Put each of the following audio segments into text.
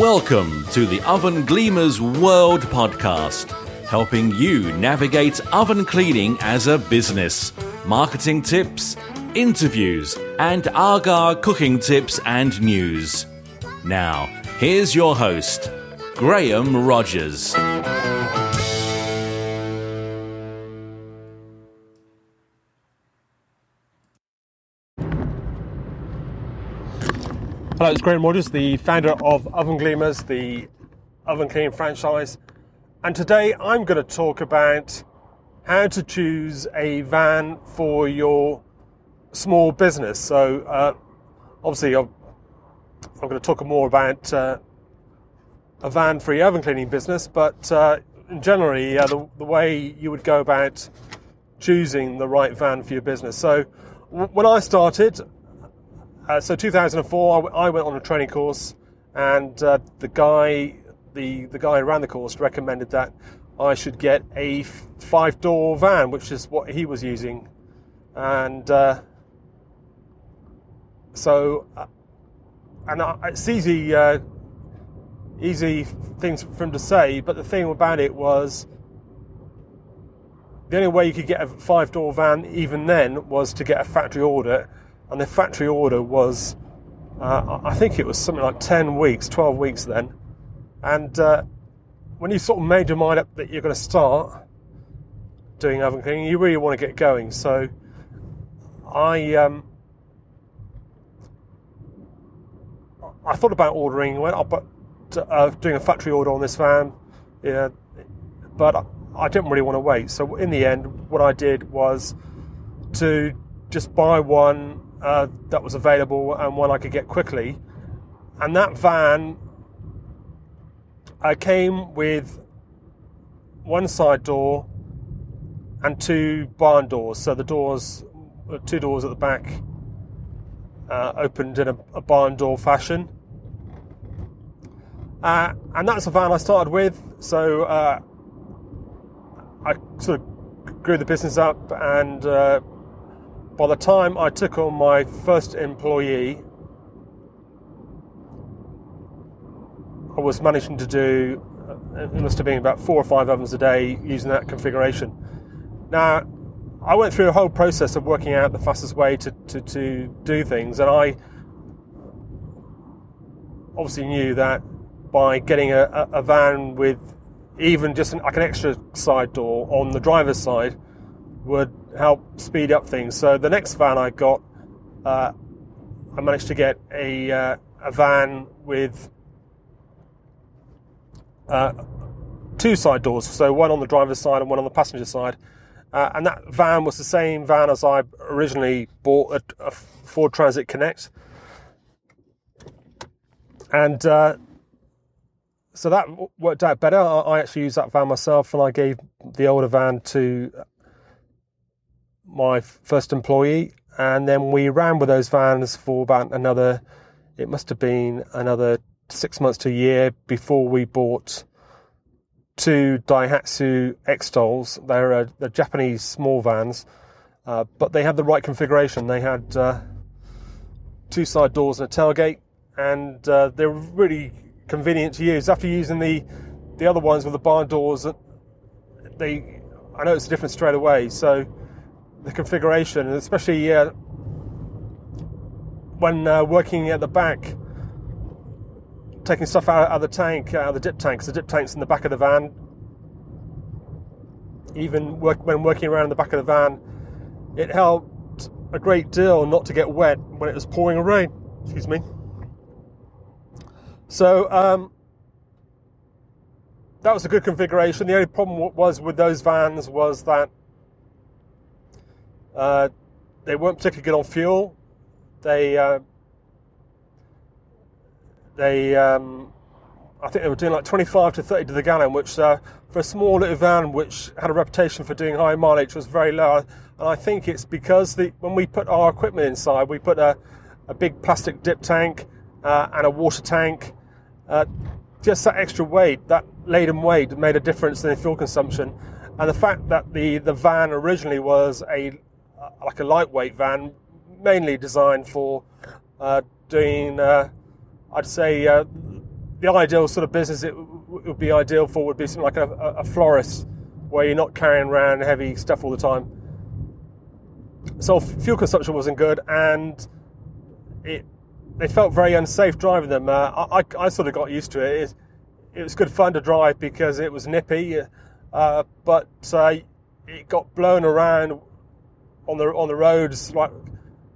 Welcome to the Oven Gleamers World Podcast, helping you navigate oven cleaning as a business, marketing tips, interviews, and Aga cooking tips and news. Now, here's your host, Graham Rogers. Hello, it's Graham Rogers, the founder of Oven Gleamers, the oven cleaning franchise. And today I'm going to talk about how to choose a van for your small business. So, uh, obviously, I'm, I'm, going to talk more about uh, a van for your oven cleaning business, but uh, generally, uh, the, the way you would go about choosing the right van for your business. So, w- when I started, uh, so 2004, I, went on a training course, and uh, the guy, the the guy who ran the course, recommended that I should get a five door van, which is what he was using, and uh, so, uh, and it's easy, uh, easy things for him to say, but the thing about it was. The only way you could get a five door van even then was to get a factory order, and the factory order was, uh, I think it was something like 10 weeks, 12 weeks then. And uh, when you sort of made your mind up that you're going to start doing oven cleaning, you really want to get going. So I um, I thought about ordering, went up uh, doing a factory order on this van, yeah, but I didn't really want to wait. So in the end, what I did was to just buy one uh, that was available and one I could get quickly. And that van uh, came with one side door and two barn doors. So the doors, uh, two doors at the back, uh, opened in a, a, barn door fashion. Uh, and that's the van I started with. So uh, I sort of grew the business up and uh, by the time I took on my first employee, I was managing to do, uh, it must have been about four or five ovens a day using that configuration. Now, I went through a whole process of working out the fastest way to, to, to do things, and I obviously knew that by getting a, a, van with even just an, like an extra side door on the driver's side would help speed up things. So the next van I got, uh, I managed to get a, uh, a van with uh, two side doors, so one on the driver's side and one on the passenger side. Uh, and that van was the same van as I originally bought a, a Ford Transit Connect. And uh, so that worked out better. I actually used that van myself, and I gave the older van to my first employee, and then we ran with those vans for about another. It must have been another six months to a year before we bought two Daihatsu Extols. They're uh, the Japanese small vans, uh, but they had the right configuration. They had uh, two side doors and a tailgate, and uh, they were really convenient to use. After using the the other ones with the barn doors, they I noticed a difference straight away. So the configuration, and especially uh, when uh, working at the back, taking stuff out of the tank, out of the dip tanks. The dip tanks in the back of the van. Even work, when working around in the back of the van, it helped a great deal not to get wet when it was pouring rain. Excuse me. So um, that was a good configuration. The only problem was with those vans was that uh, they weren't particularly good on fuel. They uh, they um, I think they were doing like 25 to 30 to the gallon, which uh, for a small little van which had a reputation for doing high mileage was very low. And I think it's because the, when we put our equipment inside, we put a, a big plastic dip tank uh, and a water tank. Uh, just that extra weight, that laden weight, made a difference in the fuel consumption. And the fact that the, the van originally was a like a lightweight van, mainly designed for uh, doing, uh, I'd say, uh, the ideal sort of business it would be ideal for would be something like a, a florist, where you're not carrying around heavy stuff all the time. So fuel consumption wasn't good, and it they felt very unsafe driving them. Uh, I, I sort of got used to it. it. it. was good fun to drive because it was nippy, uh, but uh, it got blown around on the on the roads like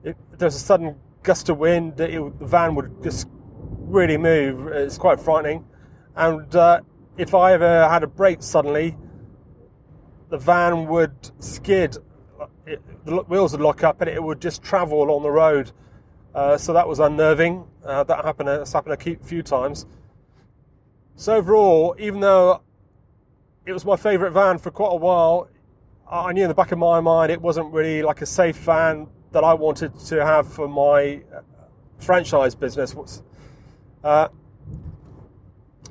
it, there's a sudden gust of wind it, the van would just really move. It's quite frightening. And uh, if I ever had a brake suddenly, the van would skid. It, the wheels would lock up and it would just travel along the road. Uh, so that was unnerving. Uh, that happened. That's happened a few times. So overall, even though it was my favourite van for quite a while, I knew in the back of my mind it wasn't really like a safe van that I wanted to have for my uh, franchise business. Uh,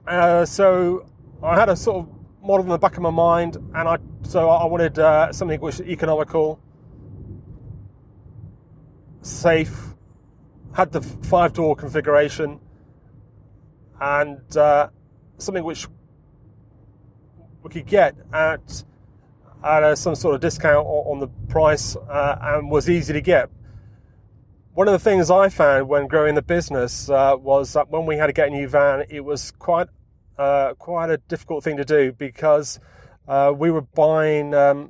uh, so I had a sort of model in the back of my mind, and I so I wanted uh, something which was economical, safe, had the five door configuration, and uh, something which we could get at at uh, some sort of discount on the price uh, and was easy to get. One of the things I found when growing the business uh, was that when we had to get a new van, it was quite uh, quite a difficult thing to do because uh, we were buying um,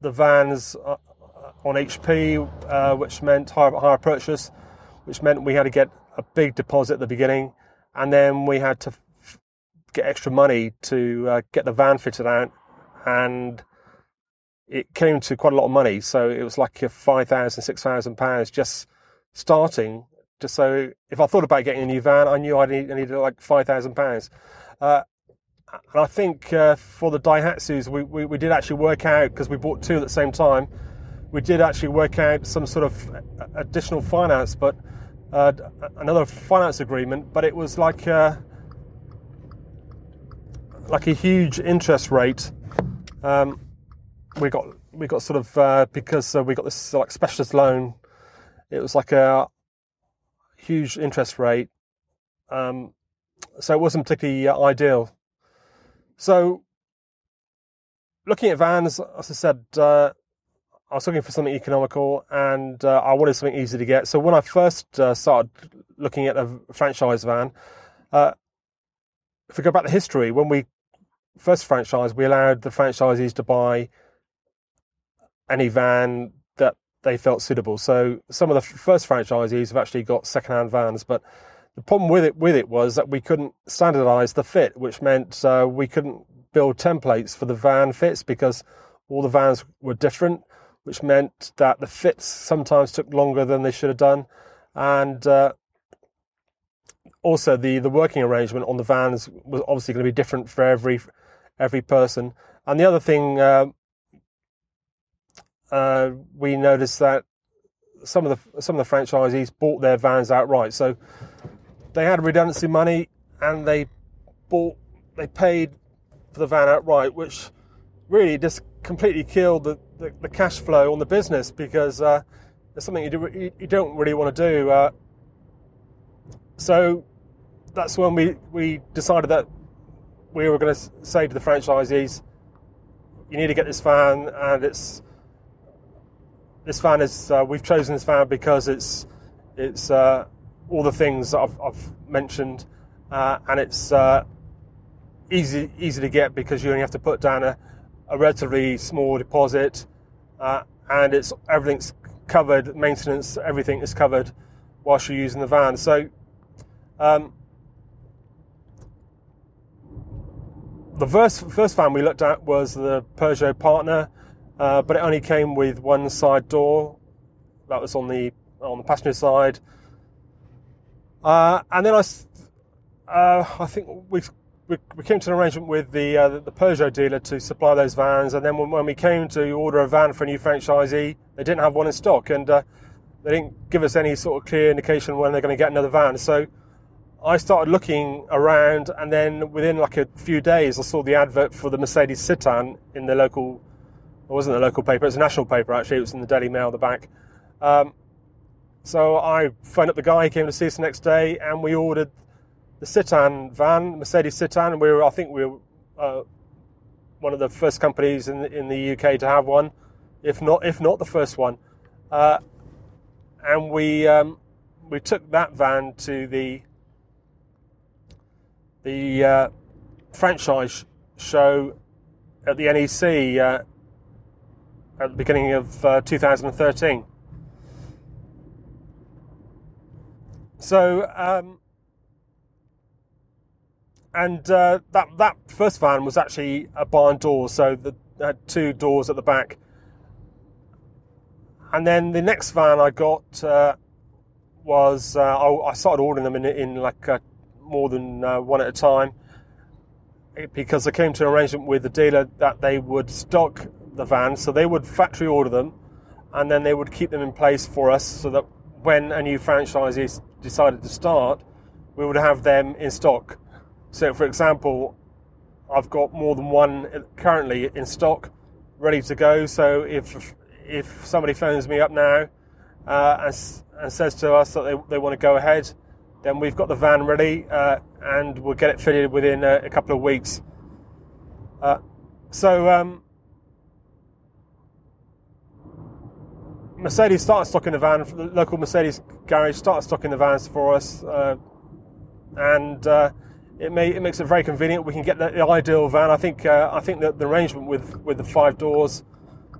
the vans uh, on HP, which meant hire, hire purchase, which meant we had to get a big deposit at the beginning, and then we had to get extra money to get the van fitted out and it came to quite a lot of money. So it was like a five thousand, six thousand pounds just starting. Just so if I thought about getting a new van, I knew I needed, I needed like five thousand uh, pounds. And I think uh, for the Daihatsus, we, we, we, did actually work out because we bought two at the same time. We did actually work out some sort of additional finance, but uh, another finance agreement. But it was like uh, like a huge interest rate um, we got we got sort of uh, because uh, we got this like specialist loan. It was like a huge interest rate, um, so it wasn't particularly uh, ideal. So, looking at vans, as I said, uh, I was looking for something economical, and uh, I wanted something easy to get. So when I first uh, started looking at a franchise van, if we go back to history, when we first franchise, we allowed the franchisees to buy any van that they felt suitable. So some of the first franchisees have actually got second-hand vans, but the problem with it with it was that we couldn't standardize the fit, which meant uh, we couldn't build templates for the van fits because all the vans were different, which meant that the fits sometimes took longer than they should have done, and uh, also the the working arrangement on the vans was obviously going to be different for every every person. And the other thing uh, uh, we noticed that some of the some of the franchisees bought their vans outright, so they had redundancy money and they bought they paid for the van outright, which really just completely killed the, the, the cash flow on the business because uh, it's something you, do, you, you, don't really want to do. Uh, so that's when we, we decided that we were going to say to the franchisees, you need to get this fan, and it's this fan is uh, we've chosen this fan because it's it's uh, all the things I've, I've mentioned, uh, and it's uh, easy easy to get because you only have to put down a, a relatively small deposit, uh, and it's everything's covered, maintenance, everything is covered whilst you're using the van. So. Um, the first first van we looked at was the Peugeot Partner, uh, but it only came with one side door. That was on the on the passenger side. Uh, and then I, uh, I think we, we, we came to an arrangement with the uh, the Peugeot dealer to supply those vans. And then when, when, we came to order a van for a new franchisee, they didn't have one in stock, and uh, they didn't give us any sort of clear indication when they're going to get another van. So I started looking around, and then within like a few days, I saw the advert for the Mercedes Citan in the local. It wasn't the local paper; it was a national paper. Actually, it was in the Daily Mail, the back. Um, so I phoned up the guy. He came to see us the next day, and we ordered the Citan van, Mercedes Citan. We were, I think, we were uh, one of the first companies in in the UK to have one, if not if not the first one. Uh, and we um, we took that van to the the uh, franchise show at the NEC uh, at the beginning of uh, 2013. So, um, and uh, that that first van was actually a barn door, so the had two doors at the back. And then the next van I got uh, was uh, I, I, started ordering them in, in like uh, more than uh, one at a time because I came to an arrangement with the dealer that they would stock the vans, so they would factory order them, and then they would keep them in place for us, so that when a new franchisee decided to start, we would have them in stock. So, for example, I've got more than one currently in stock, ready to go. So if if somebody phones me up now uh, and, and says to us that they, they want to go ahead, then we've got the van ready uh, and we'll get it fitted within a, a couple of weeks. Uh, so um, Mercedes started stocking the van. The local Mercedes garage started stocking the vans for us, uh, and uh, it, may, it makes it very convenient. We can get the, the ideal van. I think uh, I think that the arrangement with with the five doors,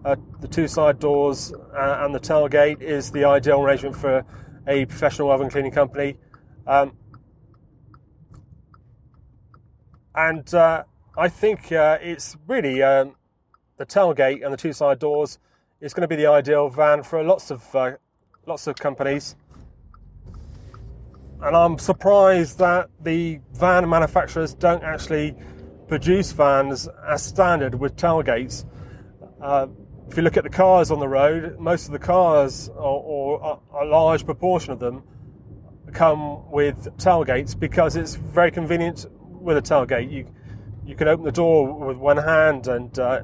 uh, the two side doors, uh, and the tailgate is the ideal arrangement for a professional oven cleaning company. Um, and uh, I think it's really um, the tailgate and the two side doors it's going to be the ideal van for lots of uh, lots of companies. And I'm surprised that the van manufacturers don't actually produce vans as standard with tailgates. Uh, if you look at the cars on the road, most of the cars, or, or a large proportion of them, come with tailgates because it's very convenient with a tailgate. You you can open the door with one hand and uh,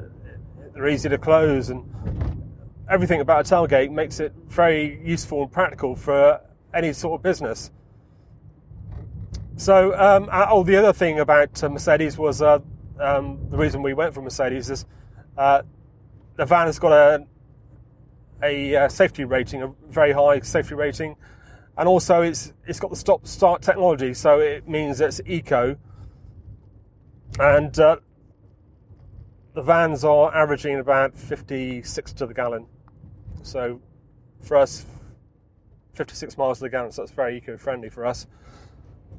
they're easy to close and everything about a tailgate makes it very useful and practical for any sort of business. So, um, uh, oh, the other thing about uh, Mercedes was uh, um, the reason we went for Mercedes is uh, the van has got a, a uh, safety rating, a very high safety rating, and also it's it's got the stop start technology, so it means it's eco. And uh, the vans are averaging about 56 to the gallon. So for us, 56 miles to the gallon, so that's very eco-friendly for us.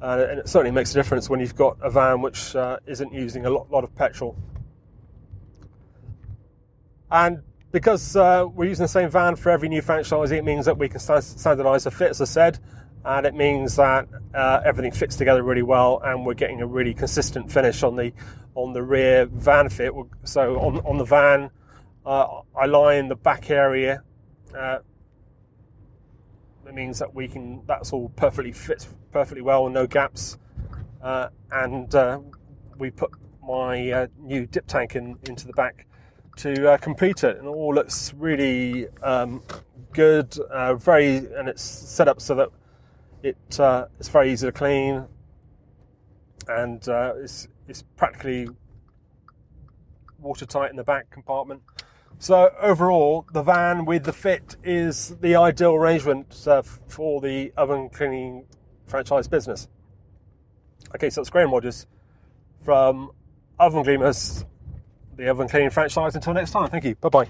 and it certainly makes a difference when you've got a van which uh, not using a lot, lot, of petrol. And because uh, we're using the same van for every new franchisee, it means that we can standardise the fit, as I said, and it means that uh, everything fits together really well, and we're getting a really consistent finish on the on the rear van fit. So on on the van, uh, I line the back area uh, it means that we can that's all perfectly fits perfectly well no gaps. Uh, and uh, we put my uh, new dip tank in, into the back to uh, complete it, and it all looks really um, good. Uh, very and it's set up so that it it's very easy to clean, and it's it's practically watertight in the back compartment. So overall, the van with the fit is the ideal arrangement uh, for the oven cleaning franchise business. Okay, so it's Graham Rogers from Oven Gleamers, the oven cleaning franchise. Until next time, thank you. Bye bye.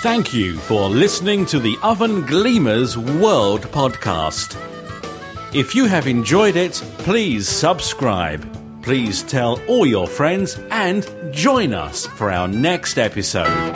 Thank you for listening to the Oven Gleamers World podcast. If you have enjoyed it, please subscribe Please tell all your friends and join us for our next episode.